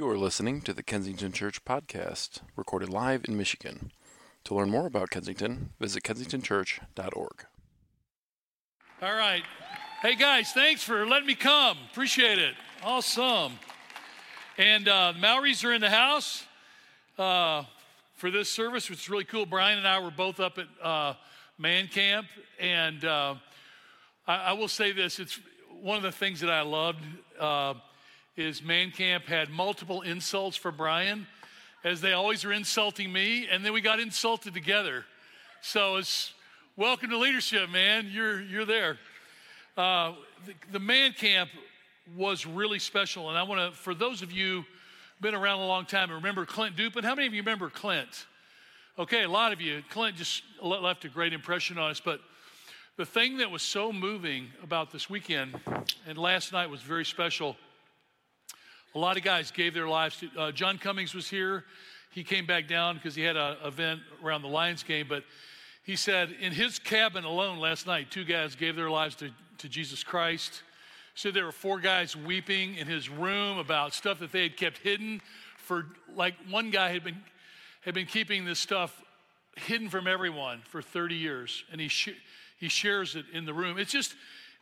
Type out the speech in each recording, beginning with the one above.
You are listening to the Kensington Church podcast, recorded live in Michigan. To learn more about Kensington, visit kensingtonchurch.org. All right. Hey, guys, thanks for letting me come. Appreciate it. Awesome. And uh, the Mowrys are in the house uh, for this service, which is really cool. Brian and I were both up at uh, Man Camp. And uh, I, I, will say this it's one of the things that I loved uh, is Man Camp had multiple insults for Brian, as they always are insulting me, and then we got insulted together. So it's welcome to leadership, man. You're you're there. Uh, the, the, Man Camp was really special, and I want to, for those of you been around a long time, and remember Clint Dupin. How many of you remember Clint? Okay, a lot of you. Clint just left a great impression on us, but the thing that was so moving about this weekend and last night was very special a lot of guys gave their lives to. Uh, John Cummings was here. He came back down because he had an event around the Lions game. But he said in his cabin alone last night, two guys gave their lives to, to Jesus Christ. Said there were four guys weeping in his room about stuff that they had kept hidden for like one guy had been had been keeping this stuff hidden from everyone for 30 years and he sh- he shares it in the room it's just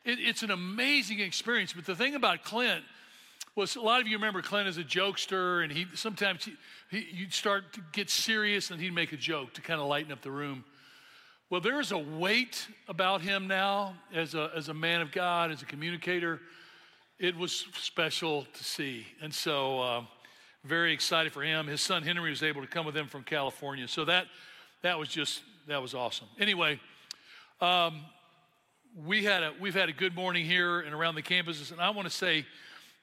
it, it's an amazing experience but the thing about clint was a lot of you remember Clint as a jokester, and he sometimes he, he, you'd start to get serious, and he'd make a joke to kind of lighten up the room. Well, there's a weight about him now as a, as a man of God, as a communicator. It was special to see. And so, uh, very excited for him. His son Henry was able to come with him from California. So, that, that was just, that was awesome. Anyway, um, we had a, we've had a good morning here and around the campuses. And I want to say,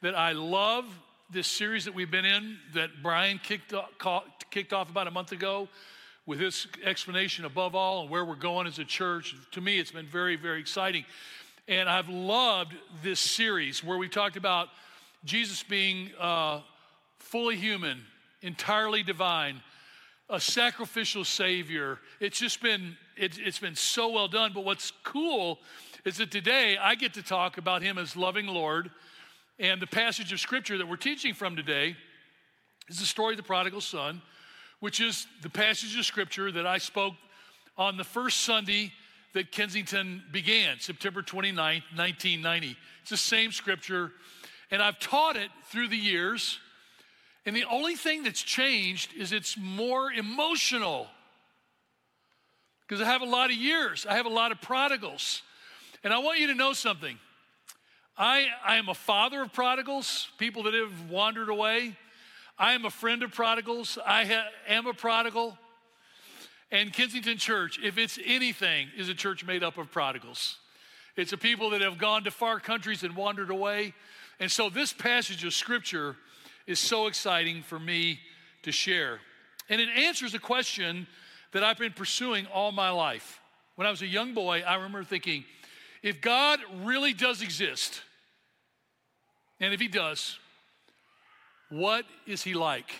that I love this series that we've been in that Brian kicked off, kicked off about a month ago with his explanation above all and where we're going as a church. To me, it's been very, very exciting. And I've loved this series where we've talked about Jesus being uh, fully human, entirely divine, a sacrificial Savior. It's just been, it, it's been so well done. But what's cool is that today I get to talk about Him as loving Lord and the passage of scripture that we're teaching from today is the story of the prodigal son, which is the passage of scripture that I spoke on the first Sunday that Kensington began, September 29th, 1990. It's the same scripture, and I've taught it through the years. And the only thing that's changed is it's more emotional. Because I have a lot of years, I have a lot of prodigals. And I want you to know something. I, I am a father of prodigals, people that have wandered away. I am a friend of prodigals. I ha- am a prodigal. And Kensington Church, if it's anything, is a church made up of prodigals. It's a people that have gone to far countries and wandered away. And so this passage of scripture is so exciting for me to share. And it answers a question that I've been pursuing all my life. When I was a young boy, I remember thinking, if God really does exist, and if He does, what is He like?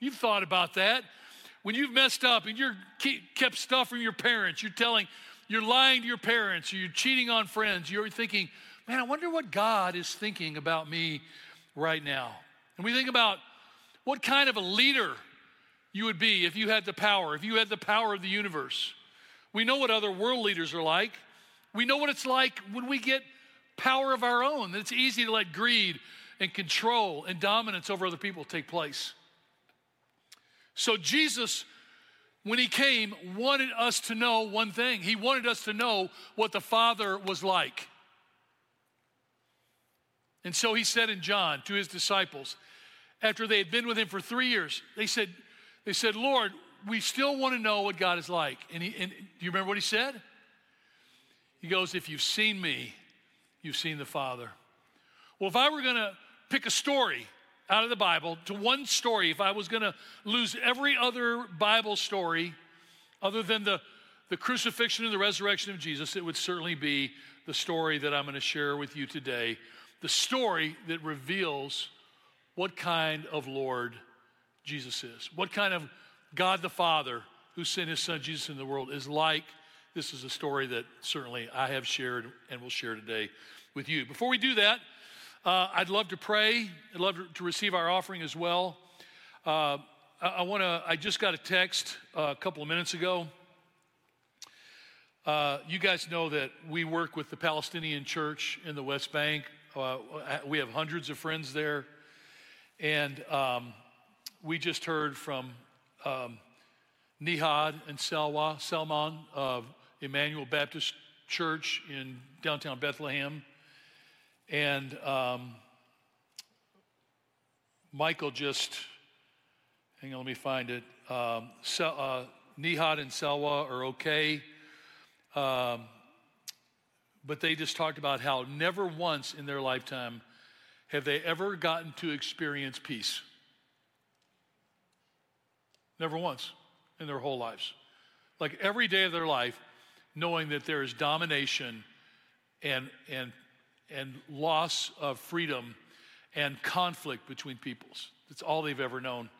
You've thought about that. When you've messed up and you're kept stuff from your parents, you're telling, you're lying to your parents, or you're cheating on friends, you're thinking, man, I wonder what God is thinking about me right now. And we think about what kind of a leader you would be if you had the power, if you had the power of the universe. We know what other world leaders are like. We know what it's like when we get power of our own. It's easy to let greed and control and dominance over other people take place. So Jesus, when he came, wanted us to know one thing. He wanted us to know what the Father was like. And so he said in John to his disciples, after they had been with him for three years, they said, they said, Lord, we still want to know what God is like. And, he, and do you remember what he said? He goes, If you've seen me, you've seen the Father. Well, if I were going to pick a story out of the Bible to one story, if I was going to lose every other Bible story other than the, the crucifixion and the resurrection of Jesus, it would certainly be the story that I'm going to share with you today. The story that reveals what kind of Lord Jesus is, what kind of God the Father who sent his son Jesus in the world is like this is a story that certainly I have shared and will share today with you. Before we do that, Uh, I'd love to pray. I'd love to receive our offering as well. Uh, I, I want to. I just got a text uh, a couple of minutes ago. Uh, you guys know that we work with the Palestinian Church in the West Bank. Uh, we have hundreds of friends there, and um, we just heard from um, Nihad and Selwa Selman of Emmanuel Baptist Church in downtown Bethlehem. And um, Michael just, hang on, let me find it. Um, uh, Nihad and Selwa are okay. Um, but they just talked about how never once in their lifetime have they ever gotten to experience peace. Never once in their whole lives. Like every day of their life, knowing that there is domination and, and, and loss of freedom and conflict between peoples. That's all they've ever known.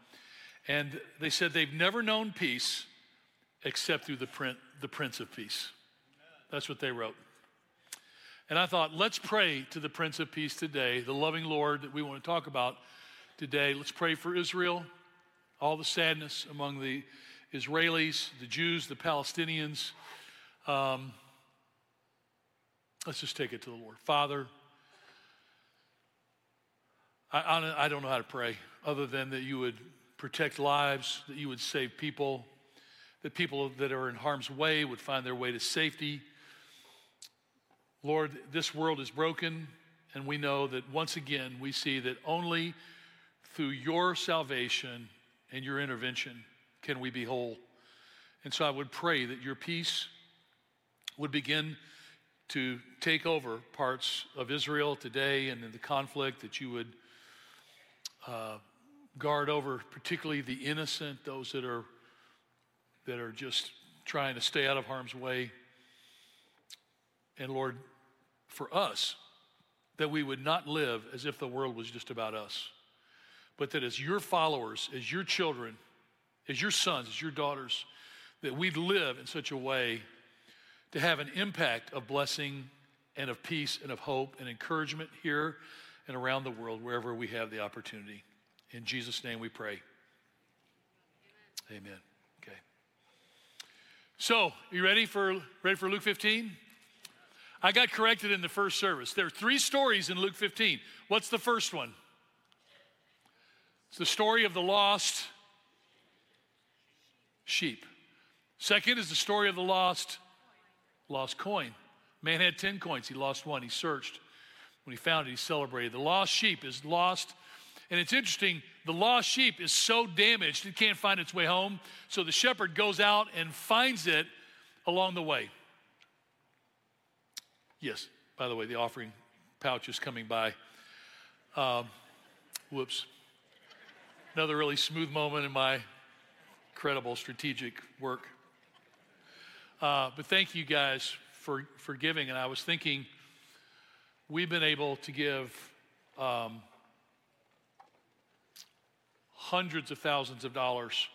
And they said they've never known peace except through the, print, the Prince of Peace. That's what they wrote. And I thought, let's pray to the Prince of Peace today, the loving Lord that we want to talk about today. Let's pray for Israel, all the sadness among the Israelis, the Jews, the Palestinians. Um, let's just take it to the Lord. Father, I, I don't know how to pray other than that you would protect lives, that you would save people, that people that are in harm's way would find their way to safety. Lord, this world is broken, and we know that once again we see that only through your salvation and your intervention can we be whole. And so I would pray that your peace would begin to take over parts of Israel today and in the conflict, that you would uh, guard over particularly the innocent, those that are, that are just trying to stay out of harm's way. And Lord, for us, that we would not live as if the world was just about us, but that as your followers, as your children, as your sons, as your daughters, that we'd live in such a way to have an impact of blessing and of peace and of hope and encouragement here and around the world wherever we have the opportunity. In Jesus' name we pray. Amen. Okay. So, you ready for ready for Luke 15? I got corrected in the first service. There are three stories in Luke 15. What's the first one? It's the story of the lost sheep. Second is the story of the lost lost coin. Man had 10 coins, he lost one. He searched. When he found it, he celebrated. The lost sheep is lost. And it's interesting, the lost sheep is so damaged it can't find its way home. So the shepherd goes out and finds it along the way. Yes, by the way, the offering pouch is coming by. Um, whoops. Another really smooth moment in my incredible strategic work. Uh, but thank you guys for, for giving. And I was thinking, we've been able to give um, hundreds of thousands of dollars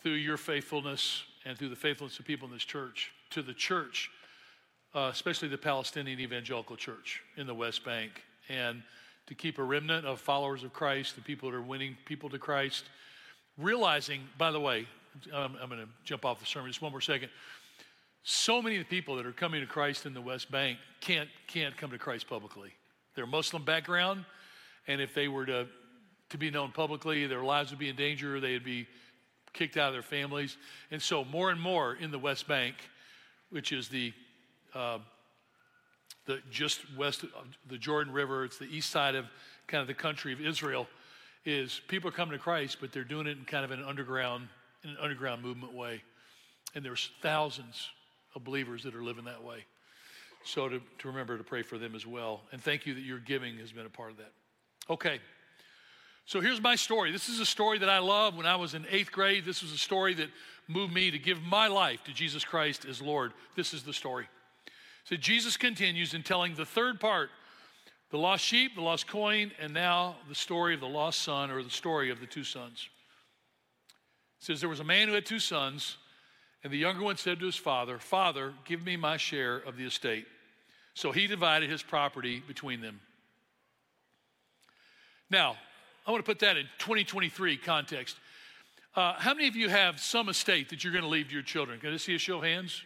through your faithfulness and through the faithfulness of people in this church to the church, uh, especially the Palestinian Evangelical Church in the West Bank. And to keep a remnant of followers of Christ, the people that are winning people to Christ realizing, by the way, I'm, I'm going to jump off the sermon just one more second. So many of the people that are coming to Christ in the West Bank can't, can't come to Christ publicly. They're Muslim background, and if they were to, to be known publicly, their lives would be in danger, they'd be kicked out of their families. And so, more and more in the West Bank, which is the, uh, the just west of the Jordan River, it's the east side of kind of the country of Israel is people are coming to Christ, but they're doing it in kind of an underground, in an underground movement way. And there's thousands of believers that are living that way. So to, to remember to pray for them as well. And thank you that your giving has been a part of that. Okay. So here's my story. This is a story that I love. When I was in eighth grade, this was a story that moved me to give my life to Jesus Christ as Lord. This is the story. So Jesus continues in telling the third part the lost sheep, the lost coin, and now the story of the lost son or the story of the two sons. Says there was a man who had two sons, and the younger one said to his father, Father, give me my share of the estate. So he divided his property between them. Now, I want to put that in 2023 context. Uh, how many of you have some estate that you're going to leave to your children? Can I see a show of hands?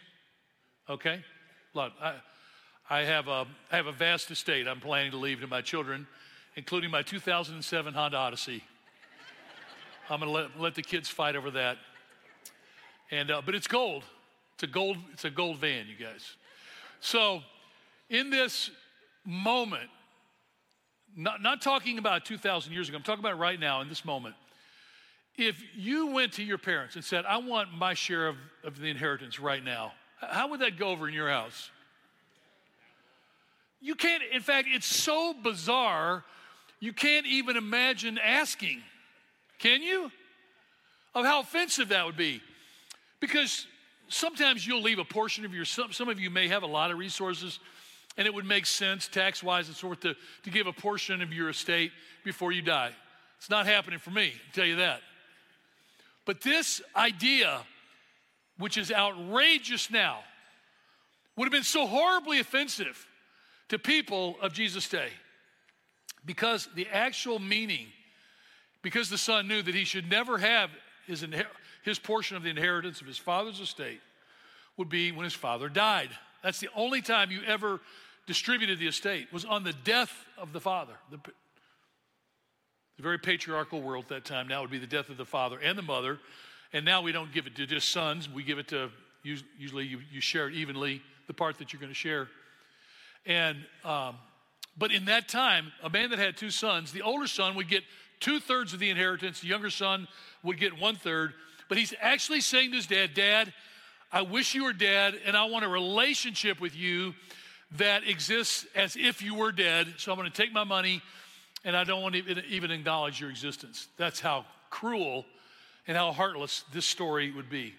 Okay, a lot. I, I, have a, I have a vast estate I'm planning to leave to my children, including my 2007 Honda Odyssey. I'm going to let, let the kids fight over that. And, uh, but it's gold. It's a gold, it's a gold van, you guys. So, in this moment, not, not talking about 2,000 years ago, I'm talking about right now in this moment. If you went to your parents and said, I want my share of, of the inheritance right now, how would that go over in your house? You can't, in fact, it's so bizarre, you can't even imagine asking. Can you? Of how offensive that would be. Because sometimes you'll leave a portion of your, some, some of you may have a lot of resources, and it would make sense tax wise and so forth to, to give a portion of your estate before you die. It's not happening for me, I'll tell you that. But this idea, which is outrageous now, would have been so horribly offensive to people of Jesus' day because the actual meaning, because the son knew that he should never have his, his portion of the inheritance of his father's estate, would be when his father died. That's the only time you ever distributed the estate was on the death of the father. The, the very patriarchal world at that time now would be the death of the father and the mother. And now we don't give it to just sons, we give it to usually you, you share it evenly, the part that you're going to share. And, um, but in that time, a man that had two sons, the older son would get two thirds of the inheritance, the younger son would get one third. But he's actually saying to his dad, Dad, I wish you were dead, and I want a relationship with you that exists as if you were dead. So I'm going to take my money and I don't want to even acknowledge your existence. That's how cruel and how heartless this story would be.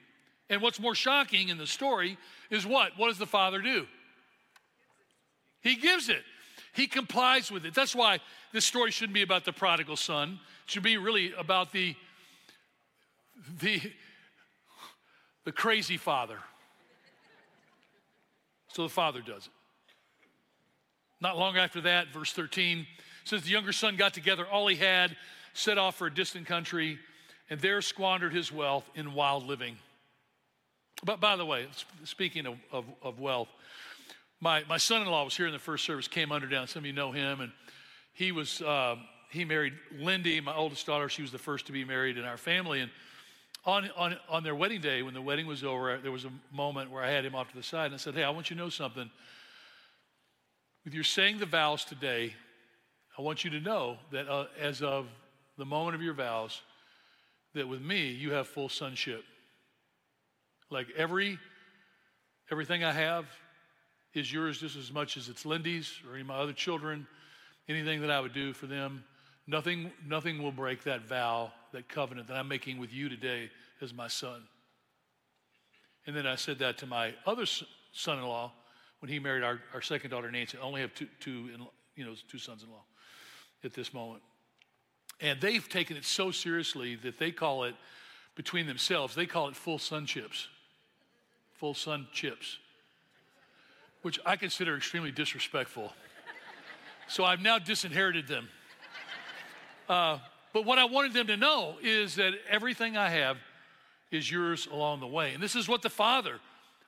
And what's more shocking in the story is what? What does the father do? He gives it. He complies with it. That's why this story shouldn't be about the prodigal son. It should be really about the the the crazy father. So the father does it. Not long after that, verse 13 says the younger son got together all he had, set off for a distant country, and there squandered his wealth in wild living. But by the way, speaking of, of, of wealth, my, my son in law was here in the first service, came under down. Some of you know him, and he was. Uh, he married Lindy, my oldest daughter. She was the first to be married in our family. And on, on, on their wedding day, when the wedding was over, there was a moment where I had him off to the side and I said, Hey, I want you to know something. With your saying the vows today, I want you to know that uh, as of the moment of your vows, that with me, you have full sonship. Like every everything I have is yours just as much as it's Lindy's or any of my other children. Anything that I would do for them, nothing, nothing will break that vow, that covenant that I'm making with you today as my son. And then I said that to my other son-in-law when he married our, our second daughter, Nancy. I only have two, two, you know, two sons-in-law at this moment. And they've taken it so seriously that they call it, between themselves, they call it full son chips. Full son chips, which I consider extremely disrespectful. so I've now disinherited them. Uh, but what I wanted them to know is that everything I have is yours along the way. And this is what the father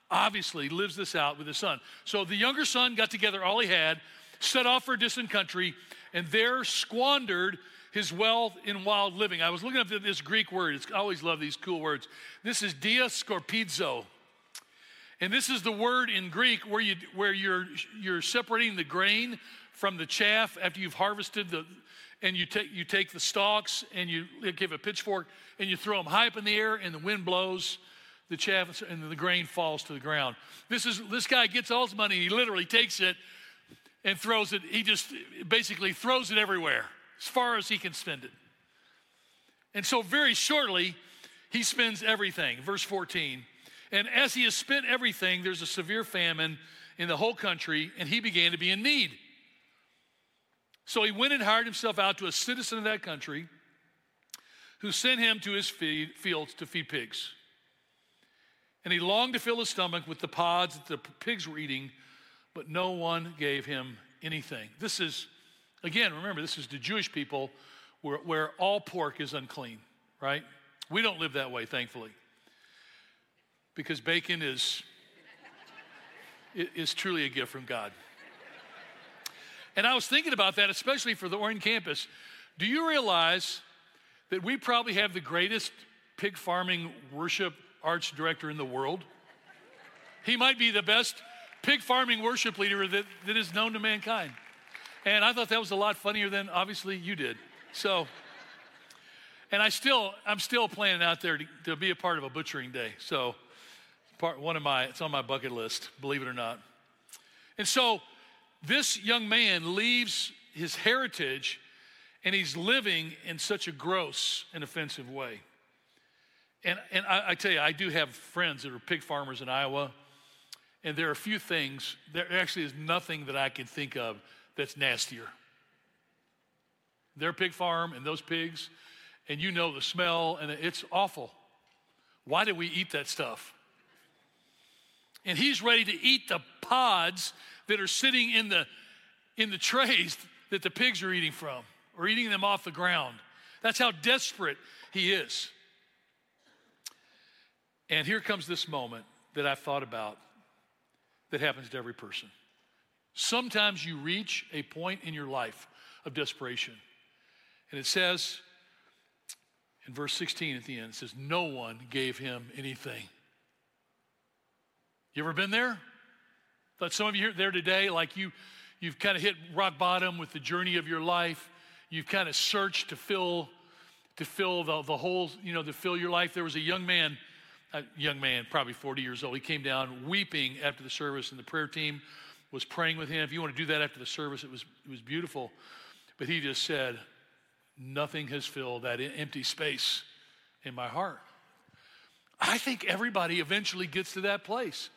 obviously lives this out with his son. So the younger son got together all he had, set off for a distant country, and there squandered his wealth in wild living. I was looking up this Greek word. It's, I always love these cool words. This is diaskorpizo. And this is the word in Greek where, you, where you're, you're separating the grain from the chaff after you've harvested the, and you take, you take the stalks and you give a pitchfork and you throw them high up in the air and the wind blows the chaff and the grain falls to the ground. This is this guy gets all his money, he literally takes it and throws it. He just basically throws it everywhere as far as he can spend it. And so very shortly, he spends everything. Verse 14. And as he has spent everything, there's a severe famine in the whole country, and he began to be in need. So he went and hired himself out to a citizen of that country who sent him to his feed, fields to feed pigs. And he longed to fill his stomach with the pods that the pigs were eating, but no one gave him anything. This is Again, remember, this is the Jewish people where, where all pork is unclean, right? We don't live that way, thankfully, because bacon is, is truly a gift from God. And I was thinking about that, especially for the Orange campus. Do you realize that we probably have the greatest pig farming worship arts director in the world? He might be the best pig farming worship leader that, that is known to mankind. And I thought that was a lot funnier than obviously you did. So, and I still, I'm still planning out there to, to be a part of a butchering day. So, part one of my, it's on my bucket list, believe it or not. And so, this young man leaves his heritage and he's living in such a gross and offensive way. And, and I, I, tell you, I do have friends that are pig farmers in Iowa, and there are a few things, there actually is nothing that I can think of that's nastier. Their pig farm and those pigs, and you know the smell, and it's awful. Why do we eat that stuff? And he's ready to eat the pods that are sitting in the, in the trays that the pigs are eating from or eating them off the ground. That's how desperate he is. And here comes this moment that I've thought about that happens to every person. Sometimes you reach a point in your life of desperation. And it says in verse 16 at the end, it says, No one gave him anything. You ever been there? But some of you here there today, like you, you've kind of hit rock bottom with the journey of your life. You've kind of searched to fill, to fill the, the whole, you know, to fill your life. There was a young man, a young man, probably 40 years old. He came down weeping after the service, and the prayer team was praying with him. If you want to do that after the service, it was, it was beautiful. But he just said, Nothing has filled that empty space in my heart. I think everybody eventually gets to that place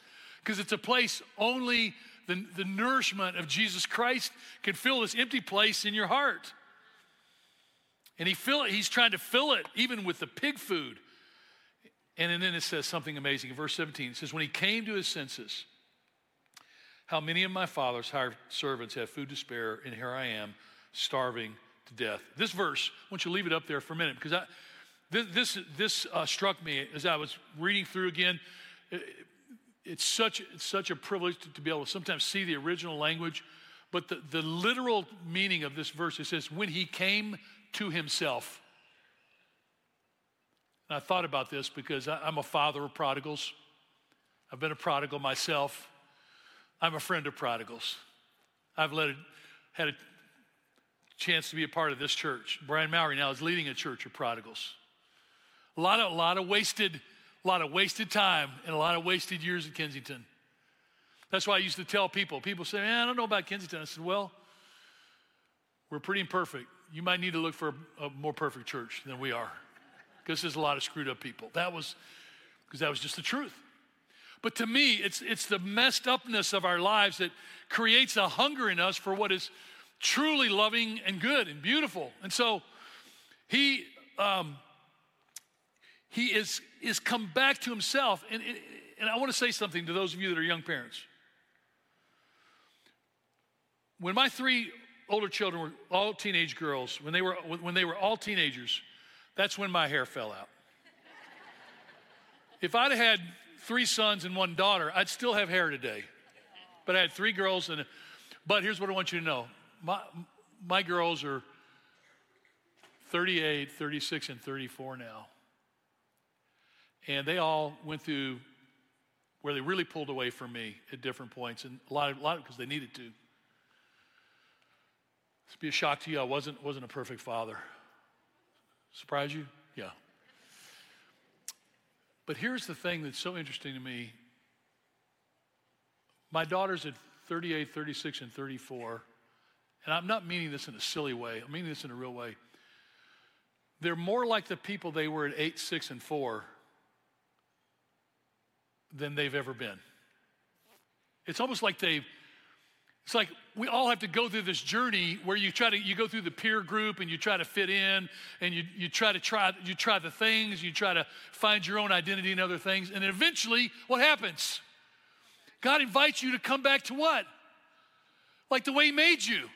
because it's a place only the, the nourishment of Jesus Christ can fill this empty place in your heart. And he fill it, he's trying to fill it even with the pig food. And, then it says something amazing. In verse 17, it says, When he came to his senses, how many of my father's hired servants have food to spare, and here I am, starving to death. This verse, I want you to leave it up there for a minute because I, this, this, this uh, struck me as I was reading through again. It, it's, such, it's such a privilege to, to, be able to sometimes see the original language, but the, the literal meaning of this verse it says, when he came to himself. And I thought about this because I, I'm a father of prodigals. I've been a prodigal myself. I'm a friend of prodigals. I've led had a chance to be a part of this church. Brian Mowry now is leading a church of prodigals. A lot of, a lot of wasted, a lot of wasted time and a lot of wasted years at Kensington. That's why I used to tell people. People say, "Man, I don't know about Kensington." I said, "Well, we're pretty imperfect. You might need to look for a, a more perfect church than we are, because there's a lot of screwed up people." That was because that was just the truth. But to me, it's, it's the messed upness of our lives that creates a hunger in us for what is truly loving and good and beautiful. And so he, um, he is, is come back to himself. And, and I want to say something to those of you that are young parents. When my three older children were all teenage girls, when they were, when they were all teenagers, that's when my hair fell out. if I'd had three sons and one daughter, I'd still have hair today. But I had three girls, and but here's what I want you to know: my my girls are 38, 36, and 34 now, and they all went through where they really pulled away from me at different points, and a lot, of, a lot because they needed to. This be a shock to you. I wasn't wasn't a perfect father. Surprise you? Yeah. But here's the thing that's so interesting to me. My daughter's at 38, 36, and 34. And I'm not meaning this in a silly way, I'm meaning this in a real way. They're more like the people they were at 8, 6, and 4 than they've ever been. It's almost like they've it's like we all have to go through this journey where you try to you go through the peer group and you try to fit in and you, you try to try you try the things, you try to find your own identity in other things, and eventually what happens? God invites you to come back to what? Like the way he made you.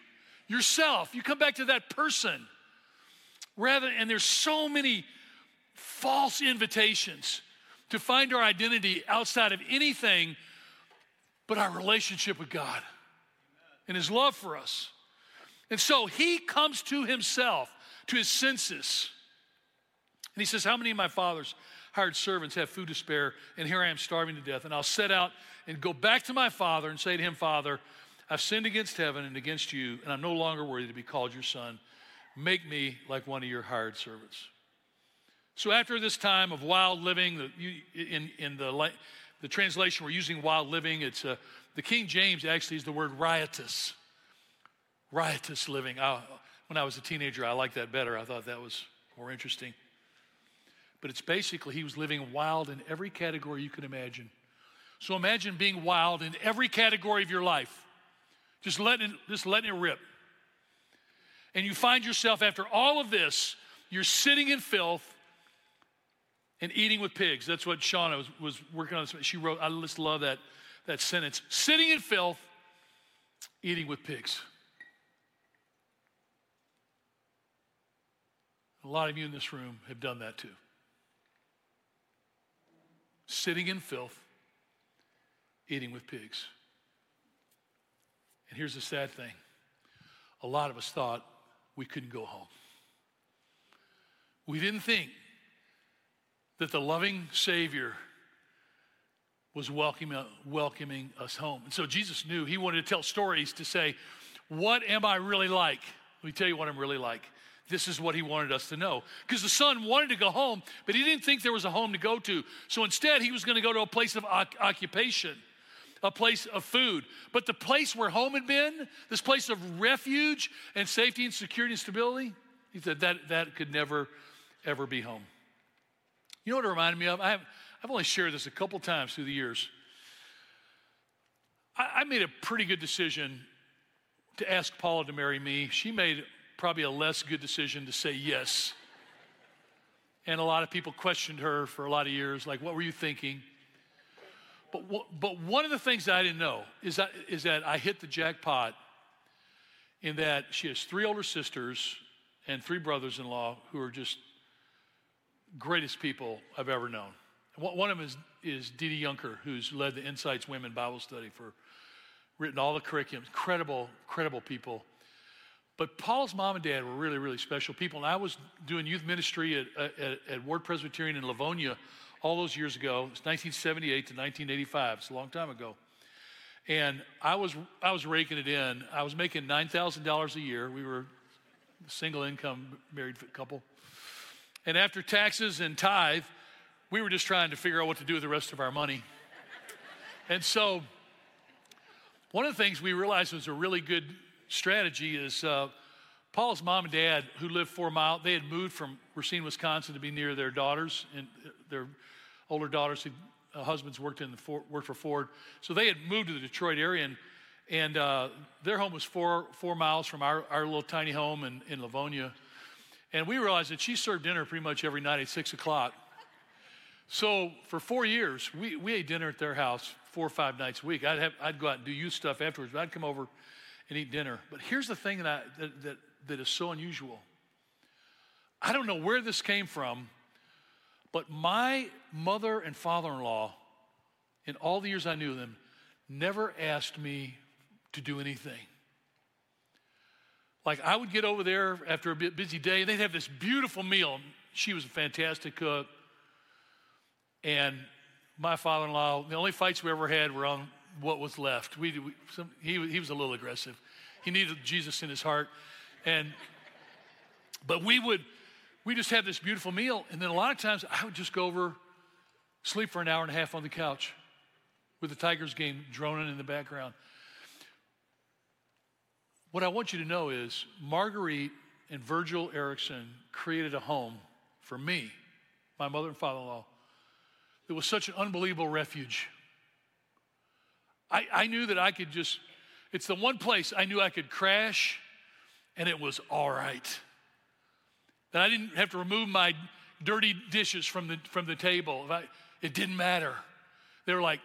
yourself. You come back to that person. Rather, and there's so many false invitations to find our identity outside of anything but our relationship with God and His love for us. And so he comes to himself, to his senses. And he says, How many of my father's hired servants have food to spare? And here I am starving to death. And I'll set out and go back to my father and say to him, Father, I've sinned against heaven and against you, and I'm no longer worthy to be called your son. Make me like one of your hired servants. So after this time of wild living, in, in the, the translation we're using wild living, it's uh, the King James actually is the word riotous. Riotous living. I, when I was a teenager, I liked that better. I thought that was more interesting. But it's basically he was living wild in every category you can imagine. So imagine being wild in every category of your life, just letting, just letting it rip. And you find yourself after all of this, you're sitting in filth and eating with pigs. That's what Shauna was, was working on. She wrote, I just love that, that sentence sitting in filth, eating with pigs. A lot of you in this room have done that too. Sitting in filth, eating with pigs. And here's the sad thing a lot of us thought we couldn't go home. We didn't think that the loving Savior was welcoming, welcoming us home. And so Jesus knew he wanted to tell stories to say, What am I really like? Let me tell you what I'm really like. This is what he wanted us to know. Because the son wanted to go home, but he didn't think there was a home to go to. So instead, he was going to go to a place of occupation, a place of food. But the place where home had been, this place of refuge and safety and security and stability, he said that, that could never, ever be home. You know what it reminded me of? I have, I've only shared this a couple times through the years. I, I made a pretty good decision to ask Paula to marry me. She made probably a less good decision to say yes. And a lot of people questioned her for a lot of years, like, what were you thinking? But, but one of the things I didn't know is that, is that I hit the jackpot in that she has three older sisters and three brothers in law who are just greatest people I've ever known. One of them is, is Dee Dee Junker, who's led the Insights Women Bible Study for, written all the curriculums, incredible, incredible people. But Paul's mom and dad were really, really special people. And I was doing youth ministry at, at, at Ward Presbyterian in Livonia all those years ago. It's 1978 to 1985. It's a long time ago. And I was, I was raking it in. I was making $9,000 a year. We were a single income married couple. And after taxes and tithe, we were just trying to figure out what to do with the rest of our money. and so, one of the things we realized was a really good strategy is uh, Paul's mom and dad, who lived four miles, they had moved from Racine, Wisconsin to be near their daughters, and their older daughters, who, uh, husbands worked, in the for, worked for Ford. So they had moved to the Detroit area, and, and uh, their home was four, four miles from our, our little tiny home in, in Livonia. And we realized that she served dinner pretty much every night at six o'clock. So for four years, we, we ate dinner at their house four or five nights a week. I'd, have, I'd go out and do youth stuff afterwards, but I'd come over and eat dinner. But here's the thing that, I, that, that, that is so unusual. I don't know where this came from, but my mother and father in law, in all the years I knew them, never asked me to do anything. Like I would get over there after a busy day, and they'd have this beautiful meal. She was a fantastic cook. And my father in law, the only fights we ever had were on what was left. We, we some, he, he was a little aggressive. He needed Jesus in his heart. And, but we would, we just have this beautiful meal. And then a lot of times I would just go over, sleep for an hour and a half on the couch with the Tigers game droning in the background. What I want you to know is Marguerite and Virgil Erickson created a home for me, my mother and father in law. It was such an unbelievable refuge. I, I knew that I could just, it's the one place I knew I could crash and it was all right. That I didn't have to remove my dirty dishes from the, from the table. I, it didn't matter. They were like,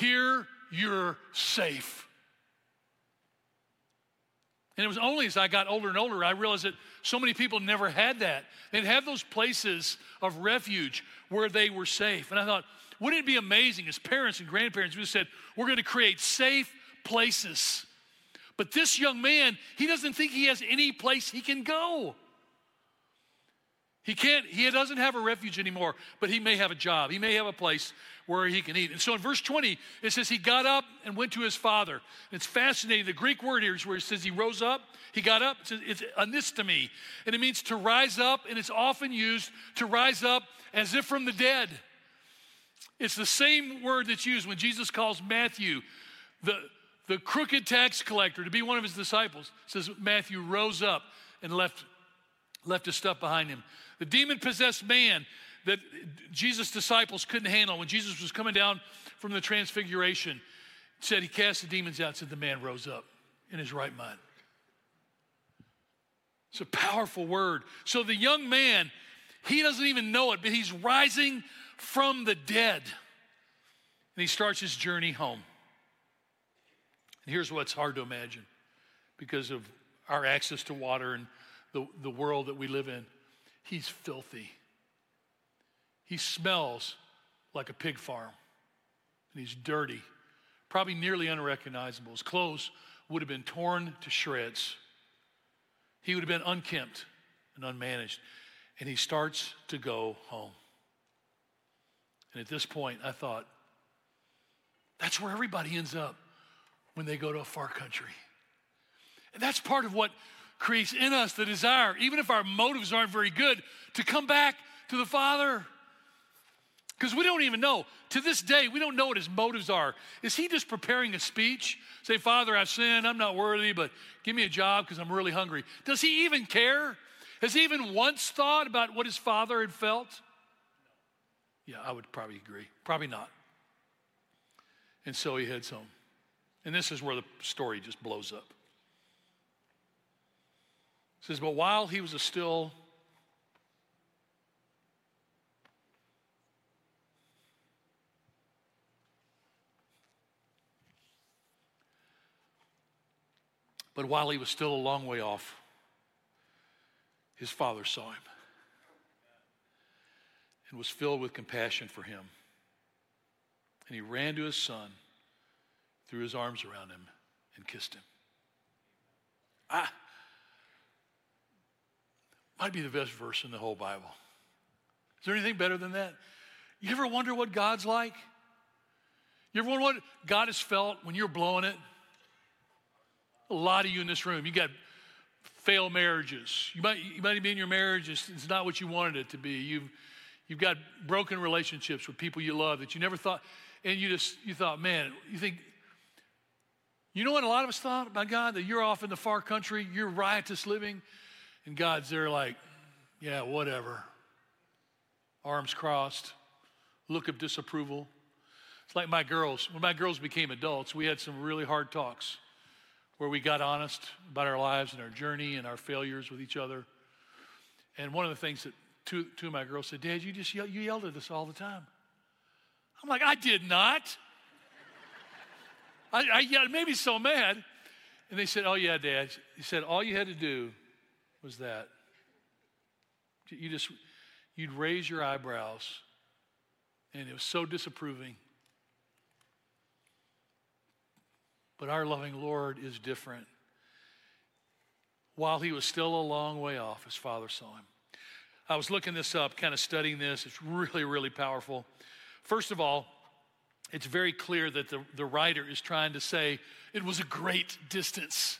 here you're safe. And it was only as I got older and older I realized that so many people never had that. They'd have those places of refuge where they were safe. And I thought, wouldn't it be amazing as parents and grandparents? We said, we're going to create safe places. But this young man, he doesn't think he has any place he can go. He can't, he doesn't have a refuge anymore, but he may have a job. He may have a place where he can eat. And so in verse 20, it says he got up and went to his father. It's fascinating. The Greek word here is where it says he rose up, he got up. It's, it's anistemi, and it means to rise up, and it's often used to rise up as if from the dead. It's the same word that's used when Jesus calls Matthew, the, the crooked tax collector, to be one of his disciples. It says Matthew rose up and left, left his stuff behind him. The demon possessed man that Jesus' disciples couldn't handle when Jesus was coming down from the transfiguration said he cast the demons out, said the man rose up in his right mind. It's a powerful word. So the young man, he doesn't even know it, but he's rising from the dead. And he starts his journey home. And here's what's hard to imagine because of our access to water and the, the world that we live in. He's filthy. He smells like a pig farm. And he's dirty, probably nearly unrecognizable. His clothes would have been torn to shreds. He would have been unkempt and unmanaged. And he starts to go home. And at this point, I thought, that's where everybody ends up when they go to a far country. And that's part of what creates in us the desire, even if our motives aren't very good, to come back to the Father. Because we don't even know. To this day, we don't know what his motives are. Is he just preparing a speech? Say, Father, I've sinned. I'm not worthy, but give me a job because I'm really hungry. Does he even care? Has he even once thought about what his father had felt? Yeah, I would probably agree. Probably not. And so he heads home. And this is where the story just blows up. It says, But while he was still But while he was still a long way off, his father saw him and was filled with compassion for him. And he ran to his son, threw his arms around him, and kissed him. Ah, might be the best verse in the whole Bible. Is there anything better than that? You ever wonder what God's like? You ever wonder what God has felt when you're blowing it? A lot of you in this room, you got failed marriages. You might, you might be in your marriage, it's, it's not what you wanted it to be. You've, You've got broken relationships with people you love that you never thought, and you just, you thought, man, you think, you know what a lot of us thought about God? That you're off in the far country, you're riotous living, and God's there like, yeah, whatever. Arms crossed, look of disapproval. It's like my girls. When my girls became adults, we had some really hard talks where we got honest about our lives and our journey and our failures with each other. And one of the things that two, two of my girls said, Dad, you just yell, you yelled at us all the time. I'm like, I did not. I, I yelled, maybe so mad. And they said, Oh, yeah, Dad. He said, All you had to do was that. You just, you'd raise your eyebrows, and it was so disapproving. But our loving Lord is different. While he was still a long way off, his father saw him. I was looking this up, kind of studying this. It's really, really powerful. First of all, it's very clear that the, the writer is trying to say it was a great distance.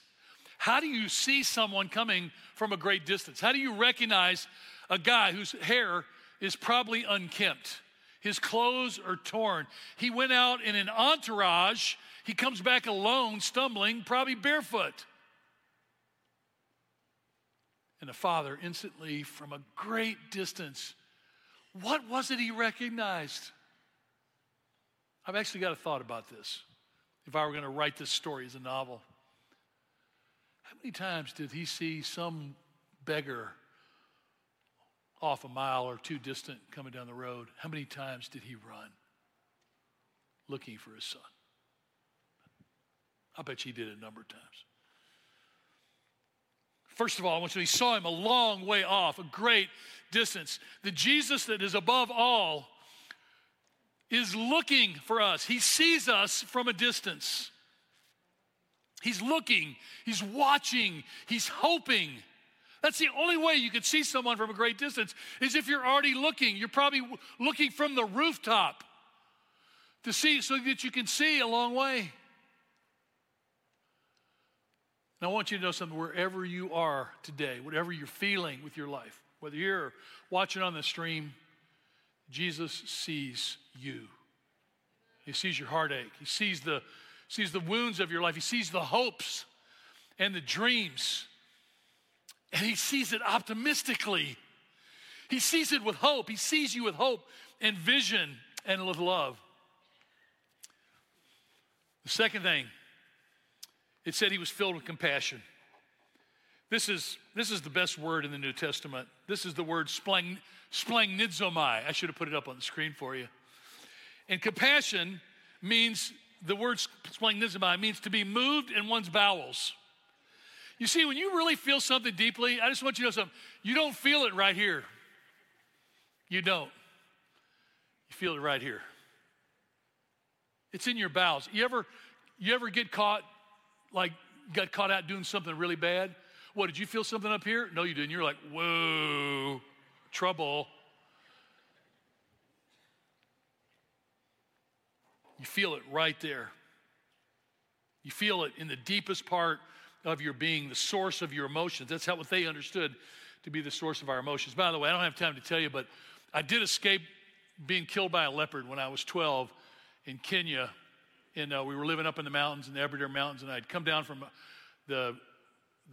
How do you see someone coming from a great distance? How do you recognize a guy whose hair is probably unkempt? His clothes are torn. He went out in an entourage. He comes back alone, stumbling, probably barefoot. And the father instantly, from a great distance, what was it he recognized? I've actually got a thought about this. If I were going to write this story as a novel, how many times did he see some beggar off a mile or two distant coming down the road? How many times did he run looking for his son? I bet you he did it a number of times. First of all, I want you to he saw him a long way off, a great distance. The Jesus that is above all is looking for us. He sees us from a distance. He's looking, he's watching, he's hoping. That's the only way you could see someone from a great distance is if you're already looking. You're probably looking from the rooftop to see so that you can see a long way. Now, I want you to know something wherever you are today, whatever you're feeling with your life, whether you're watching on the stream, Jesus sees you. He sees your heartache. He sees the, sees the wounds of your life. He sees the hopes and the dreams. And he sees it optimistically. He sees it with hope. He sees you with hope and vision and with love. The second thing, it said he was filled with compassion. This is, this is the best word in the New Testament. This is the word splang, splanchnizomai. I should have put it up on the screen for you. And compassion means, the word splanchnizomai means to be moved in one's bowels. You see, when you really feel something deeply, I just want you to know something. You don't feel it right here. You don't. You feel it right here. It's in your bowels. You ever, you ever get caught, like, got caught out doing something really bad? What, did you feel something up here? No, you didn't. You're like, whoa, trouble. You feel it right there. You feel it in the deepest part of your being, the source of your emotions. That's how what they understood to be the source of our emotions. By the way, I don't have time to tell you, but I did escape being killed by a leopard when I was 12 in Kenya. And uh, we were living up in the mountains, in the Aberdare Mountains, and I'd come down from the,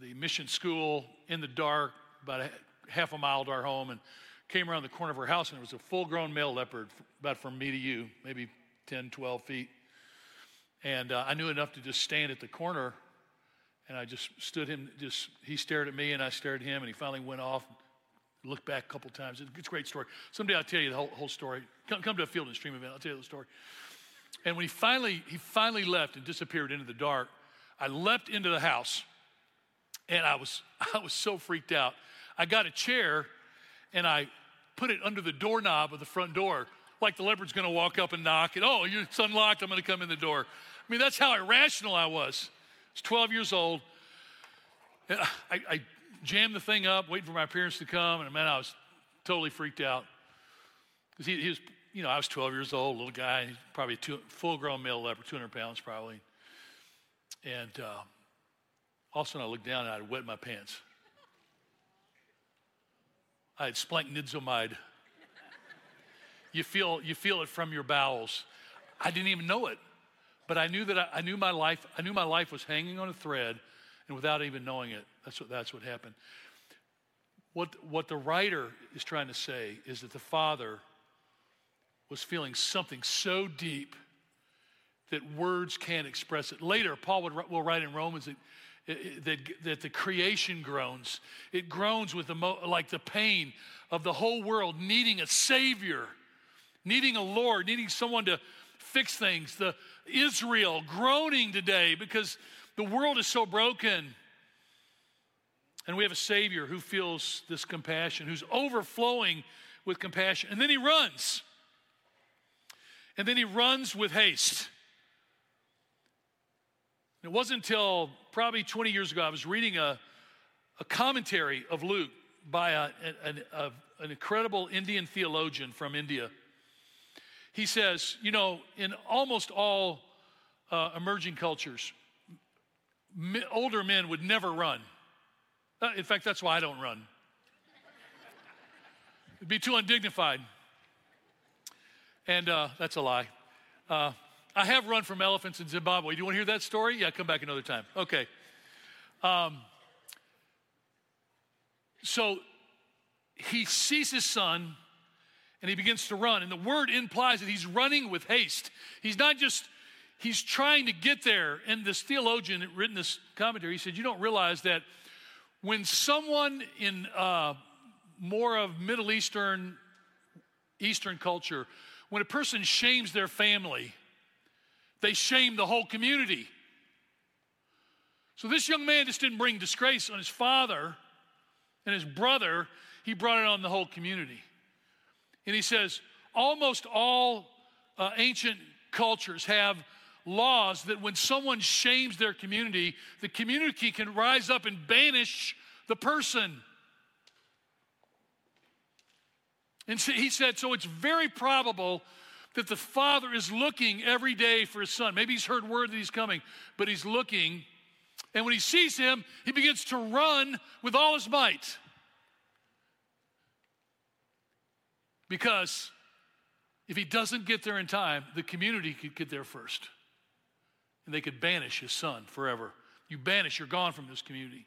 the mission school in the dark, about a half a mile to our home, and came around the corner of our house, and there was a full grown male leopard, about from me to you, maybe 10, 12 feet. And uh, I knew enough to just stand at the corner, and I just stood him, just he stared at me, and I stared at him, and he finally went off, looked back a couple times. It's a great story. Someday I'll tell you the whole, whole story. Come, come to a field and stream event, I'll tell you the story. And when he finally, he finally left and disappeared into the dark, I leapt into the house and I was, I was so freaked out. I got a chair and I put it under the doorknob of the front door, like the leopard's gonna walk up and knock, and oh, it's unlocked, I'm gonna come in the door. I mean, that's how irrational I was. I was 12 years old. I, I jammed the thing up, waiting for my parents to come, and man, I was totally freaked out. Because he, he, was you know, I was 12 years old, little guy, probably a full grown male leopard, 200 pounds probably. And uh, all of a sudden I looked down and I'd wet my pants. I had splanchnidzomied. You feel, you feel it from your bowels. I didn't even know it, but I knew that I, I, knew my life. I knew my life was hanging on a thread, and without even knowing it, that's what that's what happened. What what the writer is trying to say is that the father was feeling something so deep that words can't express it. Later, Paul would, will write in Romans that, that, that the creation groans. It groans with the mo- like the pain of the whole world needing a Savior, needing a Lord, needing someone to fix things. The Israel groaning today because the world is so broken. And we have a Savior who feels this compassion, who's overflowing with compassion. And then he runs. And then he runs with haste. It wasn't until probably 20 years ago I was reading a, a commentary of Luke by a, a, a, an incredible Indian theologian from India. He says, you know, in almost all uh, emerging cultures, older men would never run. Uh, in fact, that's why I don't run. It'd be too undignified. And uh, that's a lie. Uh, I have run from elephants in Zimbabwe. Do you want to hear that story? Yeah, come back another time. Okay. Um, so he sees his son and he begins to run. And the word implies that he's running with haste. He's not just, he's trying to get there. And this theologian written this commentary, he said, You don't realize that when someone in uh, more of Middle Eastern, Eastern culture when a person shames their family, they shame the whole community. So this young man just didn't bring disgrace on his father, And his brother, he brought it on the whole community. And he says, almost all uh, ancient cultures have laws that when someone shames their community, the community can rise up and banish the person. And so he said, so it's very probable that the father is looking every day for his son. Maybe he's heard word that he's coming, but he's looking. And when he sees him, he begins to run with all his might. Because if he doesn't get there in time, the community could get there first. And they could banish his son forever. You banish, you're gone from this community.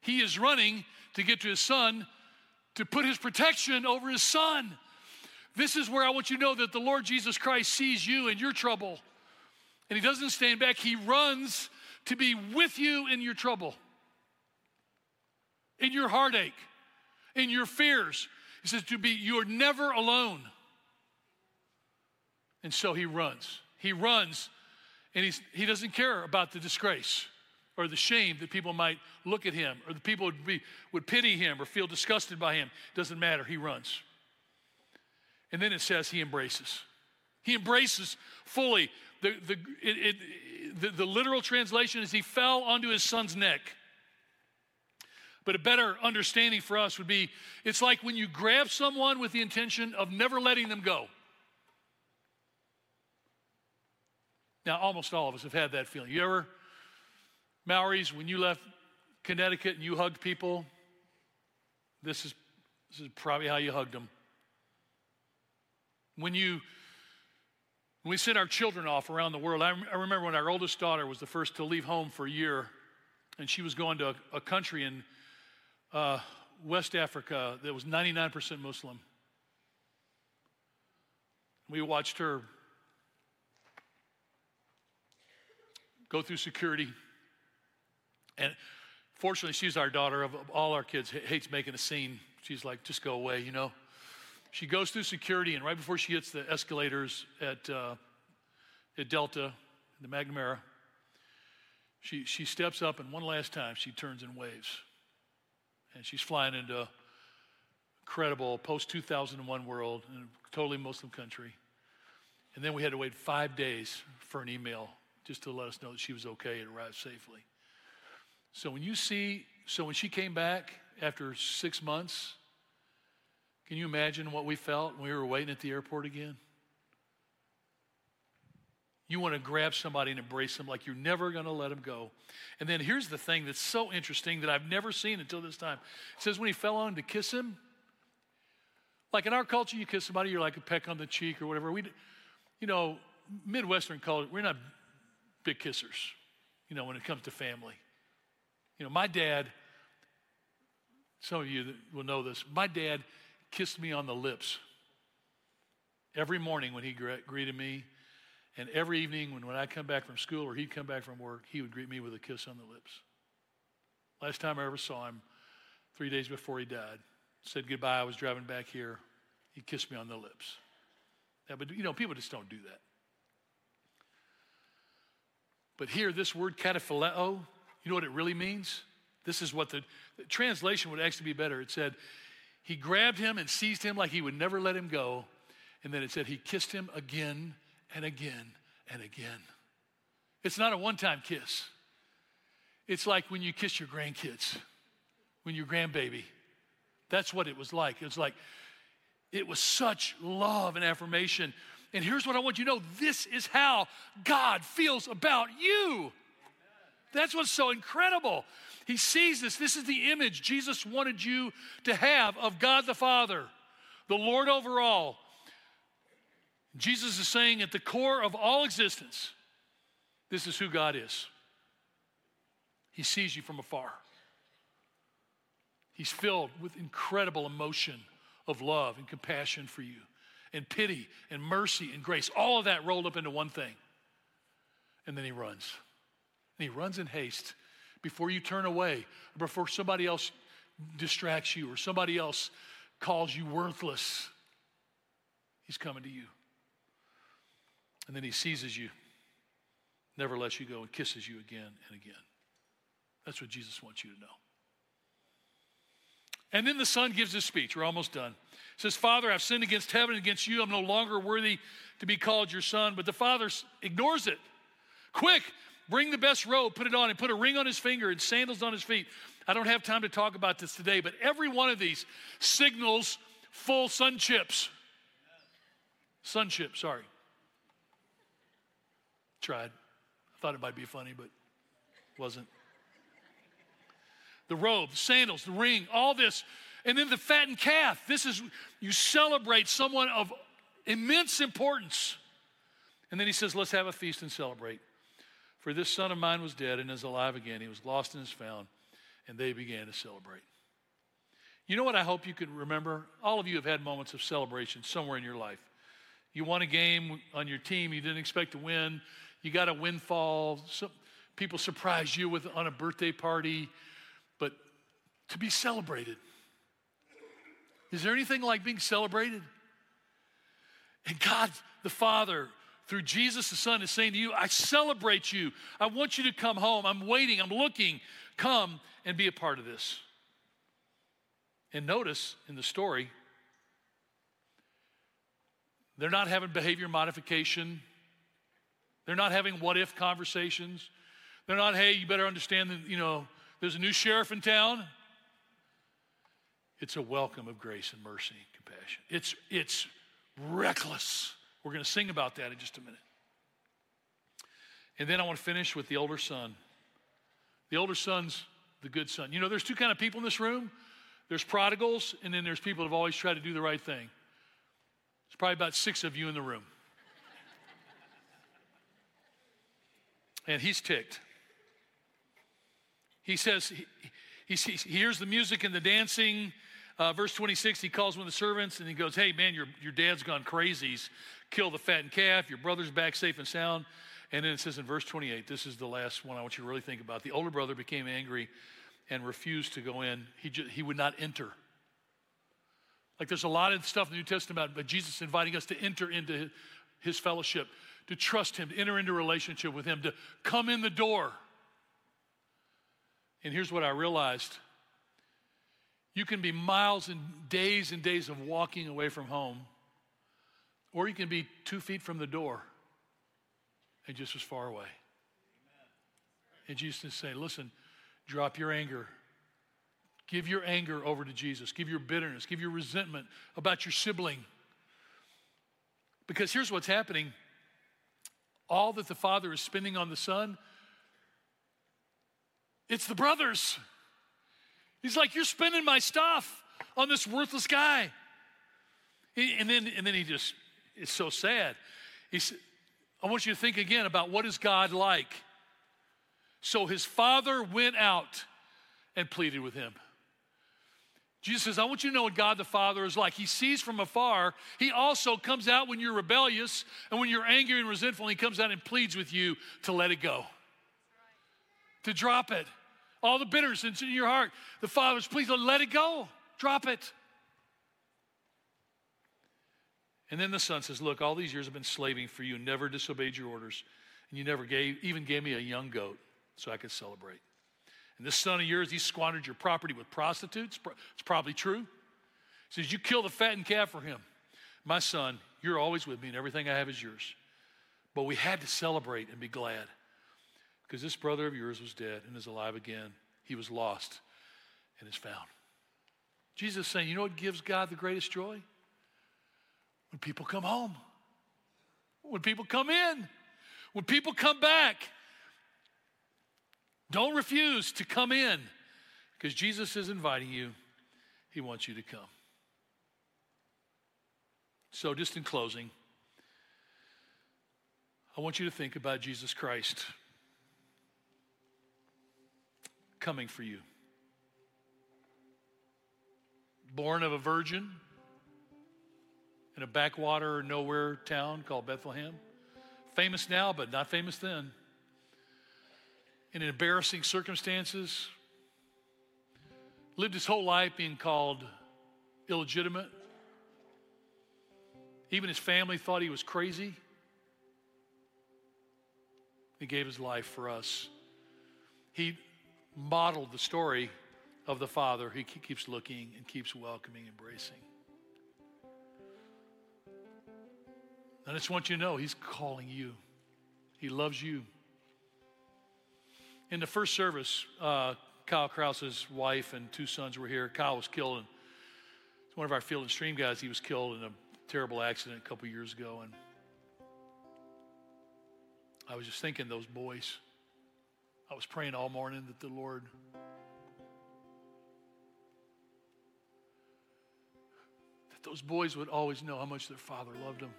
He is running to get to his son to put his protection over his son. This is where I want you to know that the Lord Jesus Christ sees you in your trouble. And he doesn't stand back, he runs to be with you in your trouble, in your heartache, in your fears. He says to be, you're never alone. And so he runs. He runs and he's, he doesn't care about the disgrace or the shame that people might look at him or the people would, be, would pity him or feel disgusted by him. Doesn't matter. He runs. And then it says he embraces. He embraces fully. The, the, it, it, the, the literal translation is he fell onto his son's neck. But a better understanding for us would be it's like when you grab someone with the intention of never letting them go. Now, almost all of us have had that feeling. You ever Mowrys, when you left Connecticut and you hugged people, this is, this is probably how you hugged them. When you when we sent our children off around the world, I, I remember when our oldest daughter was the first to leave home for a year, and she was going to a, a country in uh, West Africa that was 99% Muslim. We watched her go through security and fortunately, she's our daughter. Of all our kids, hates making a scene. She's like, just go away, you know. She goes through security, and right before she hits the escalators at, uh, at Delta, the McNamara, she, she steps up, and one last time she turns and waves. And she's flying into incredible post 2001 world in a totally Muslim country. And then we had to wait five days for an email just to let us know that she was okay and arrived safely. So when you see, so when she came back after six months, can you imagine what we felt when we were waiting at the airport again? You want to grab somebody and embrace them like you're never going to let them go. And then here's the thing that's so interesting that I've never seen until this time. It says when he fell on to kiss him, like in our culture, you kiss somebody, you're like a peck on the cheek or whatever. We, you know, Midwestern culture, we're not big kissers, you know, when it comes to family. You know, my dad, some of you will know this, my dad kissed me on the lips every morning when he greeted me. And every evening when, when I come back from school or he'd come back from work, he would greet me with a kiss on the lips. Last time I ever saw him, three days before he died, said goodbye. I was driving back here. He kissed me on the lips. Yeah, but you know, people just don't do that. But here, this word kataphileo, you know what it really means? This is what the, the translation would actually be better. It said, He grabbed him and seized him like he would never let him go. And then it said, He kissed him again and again and again. It's not a one time kiss. It's like when you kiss your grandkids, when your grandbaby. That's what it was like. It was like, it was such love and affirmation. And here's what I want you to know this is how God feels about you. That's what's so incredible. He sees this. This is the image Jesus wanted you to have of God the Father, the Lord over all. Jesus is saying at the core of all existence, this is who God is. He sees you from afar. He's filled with incredible emotion of love and compassion for you, and pity and mercy and grace, all of that rolled up into one thing. And then he runs. And he runs in haste before you turn away, before somebody else distracts you, or somebody else calls you worthless. He's coming to you. And then he seizes you, never lets you go, and kisses you again and again. That's what Jesus wants you to know. And then the son gives his speech. We're almost done. He says, Father, I've sinned against heaven and against you. I'm no longer worthy to be called your son. But the father ignores it. Quick, bring the best robe, put it on, and put a ring on his finger and sandals on his feet. I don't have time to talk about this today, but every one of these signals full sonship. Sonship, sorry. Tried. I thought it might be funny, but wasn't. The robe, the sandals, the ring, all this. And then the fattened calf. This is, you celebrate someone of immense importance. And then he says, Let's have a feast and celebrate. For this son of mine was dead and is alive again. He was lost and is found. And they began to celebrate. You know what I hope you can remember? All of you have had moments of celebration somewhere in your life. You won a game on your team you didn't expect to win. You got a windfall. Some, people surprised you with on a birthday party. But to be celebrated. Is there anything like being celebrated? And God the Father, through Jesus the Son, is saying to you, I celebrate you. I want you to come home. I'm waiting. I'm looking. Come and be a part of this. And notice in the story, they're not having behavior modification. They're not having what if conversations. They're not, hey, you better understand that, you know, there's a new sheriff in town. It's a welcome of grace and mercy and compassion. It's, it's reckless. We're going to sing about that in just a minute. And then I want to finish with the older son. The older son's the good son. You know, there's two kind of people in this room. There's prodigals, and then there's people that have always tried to do the right thing. There's probably about six of you in the room. and he's ticked. He says, he, he, he hears the music and the dancing. Uh, verse 26, he calls one of the servants and he goes, Hey, man, your, your dad's gone crazy. He's killed the fattened calf. Your brother's back safe and sound. And then it says in verse 28, this is the last one I want you to really think about. The older brother became angry and refused to go in. He, just, he would not enter. Like there's a lot of stuff in the New Testament about Jesus inviting us to enter into his fellowship, to trust him, to enter into relationship with him, to come in the door. And here's what I realized you can be miles and days and days of walking away from home, or you can be two feet from the door and just as far away. And Jesus is saying, listen, drop your anger. Give your anger over to Jesus. Give your bitterness. Give your resentment about your sibling. Because here's what's happening all that the Father is spending on the Son, it's the brothers. He's like, You're spending my stuff on this worthless guy. And then, and then he just, it's so sad. He said, I want you to think again about what is God like. So his father went out and pleaded with him. Jesus says, I want you to know what God the Father is like. He sees from afar. He also comes out when you're rebellious and when you're angry and resentful. He comes out and pleads with you to let it go, to drop it. All the bitterness in your heart. The Father's, please let it go. Drop it. And then the son says, Look, all these years I've been slaving for you, never disobeyed your orders, and you never gave, even gave me a young goat so I could celebrate. And this son of yours, he squandered your property with prostitutes. It's probably true. He says, You killed a fattened calf for him. My son, you're always with me, and everything I have is yours. But we had to celebrate and be glad because this brother of yours was dead and is alive again. He was lost and is found. Jesus is saying, You know what gives God the greatest joy? When people come home, when people come in, when people come back. Don't refuse to come in because Jesus is inviting you. He wants you to come. So, just in closing, I want you to think about Jesus Christ coming for you. Born of a virgin, in a backwater, nowhere town called Bethlehem. Famous now, but not famous then. In embarrassing circumstances. Lived his whole life being called illegitimate. Even his family thought he was crazy. He gave his life for us. He modeled the story of the Father. He keeps looking and keeps welcoming, embracing. I just want you to know He's calling you. He loves you. In the first service, uh, Kyle Krause's wife and two sons were here. Kyle was killed, and one of our field and stream guys. He was killed in a terrible accident a couple years ago, and I was just thinking those boys. I was praying all morning that the Lord that those boys would always know how much their father loved them.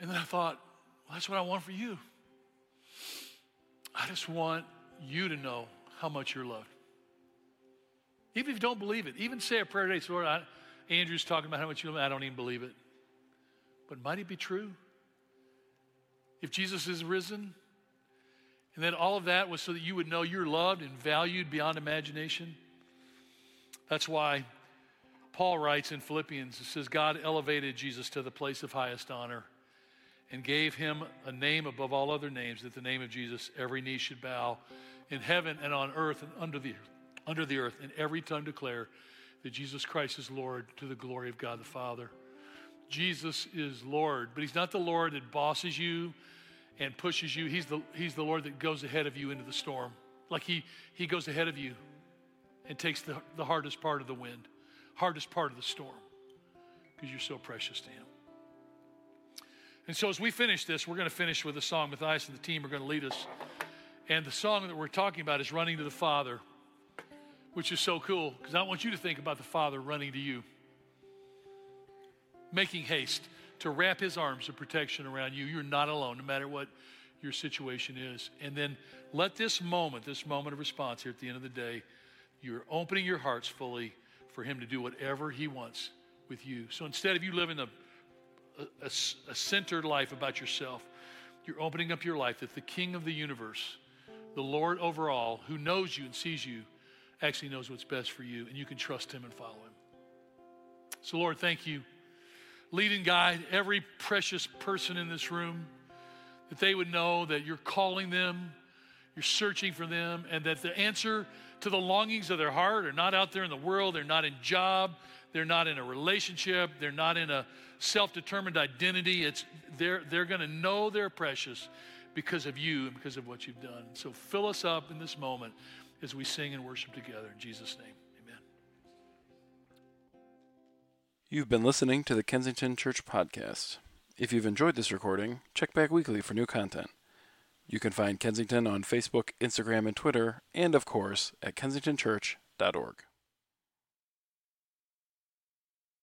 And then I thought, well, that's what I want for you. I just want you to know how much you're loved. Even if you don't believe it, even say a prayer today, Lord, I, Andrews talking about how much you love me. I don't even believe it. But might it be true? If Jesus is risen, and then all of that was so that you would know you're loved and valued beyond imagination. That's why Paul writes in Philippians, it says, God elevated Jesus to the place of highest honor and gave him a name above all other names, that the name of Jesus every knee should bow in heaven and on earth and under the, under the earth, and every tongue declare that Jesus Christ is Lord to the glory of God the Father. Jesus is Lord, but He's not the Lord that bosses you and pushes you. He's the, he's the Lord that goes ahead of you into the storm. Like He, he goes ahead of you and takes the, the hardest part of the wind, hardest part of the storm, because you're so precious to Him. And so as we finish this, we're going to finish with a song. Matthias and the team are going to lead us. And the song that we're talking about is Running to the Father, which is so cool because I want you to think about the Father running to you, making haste to wrap his arms of protection around you. You're not alone, no matter what your situation is. And then let this moment, this moment of response here at the end of the day, you're opening your hearts fully for him to do whatever he wants with you. So instead of you living a a, a, centered life about yourself. You're opening up your life that the King of the universe, the Lord over all, who knows you and sees you, actually knows what's best for you, and you can trust Him and follow Him. So, Lord, thank you. Lead and guide every precious person in this room, that they would know that you're calling them, you're searching for them, and that the answer to the longings of their heart are not out there in the world, they're not in job, they're not in a relationship, they're not in a self-determined identity. It's they're they're going to know they're precious because of you and because of what you've done. So fill us up in this moment as we sing and worship together in Jesus name. Amen. You've been listening to the Kensington Church podcast. If you've enjoyed this recording, check back weekly for new content. You can find Kensington on Facebook, Instagram, and Twitter, and of course at kensingtonchurch.org.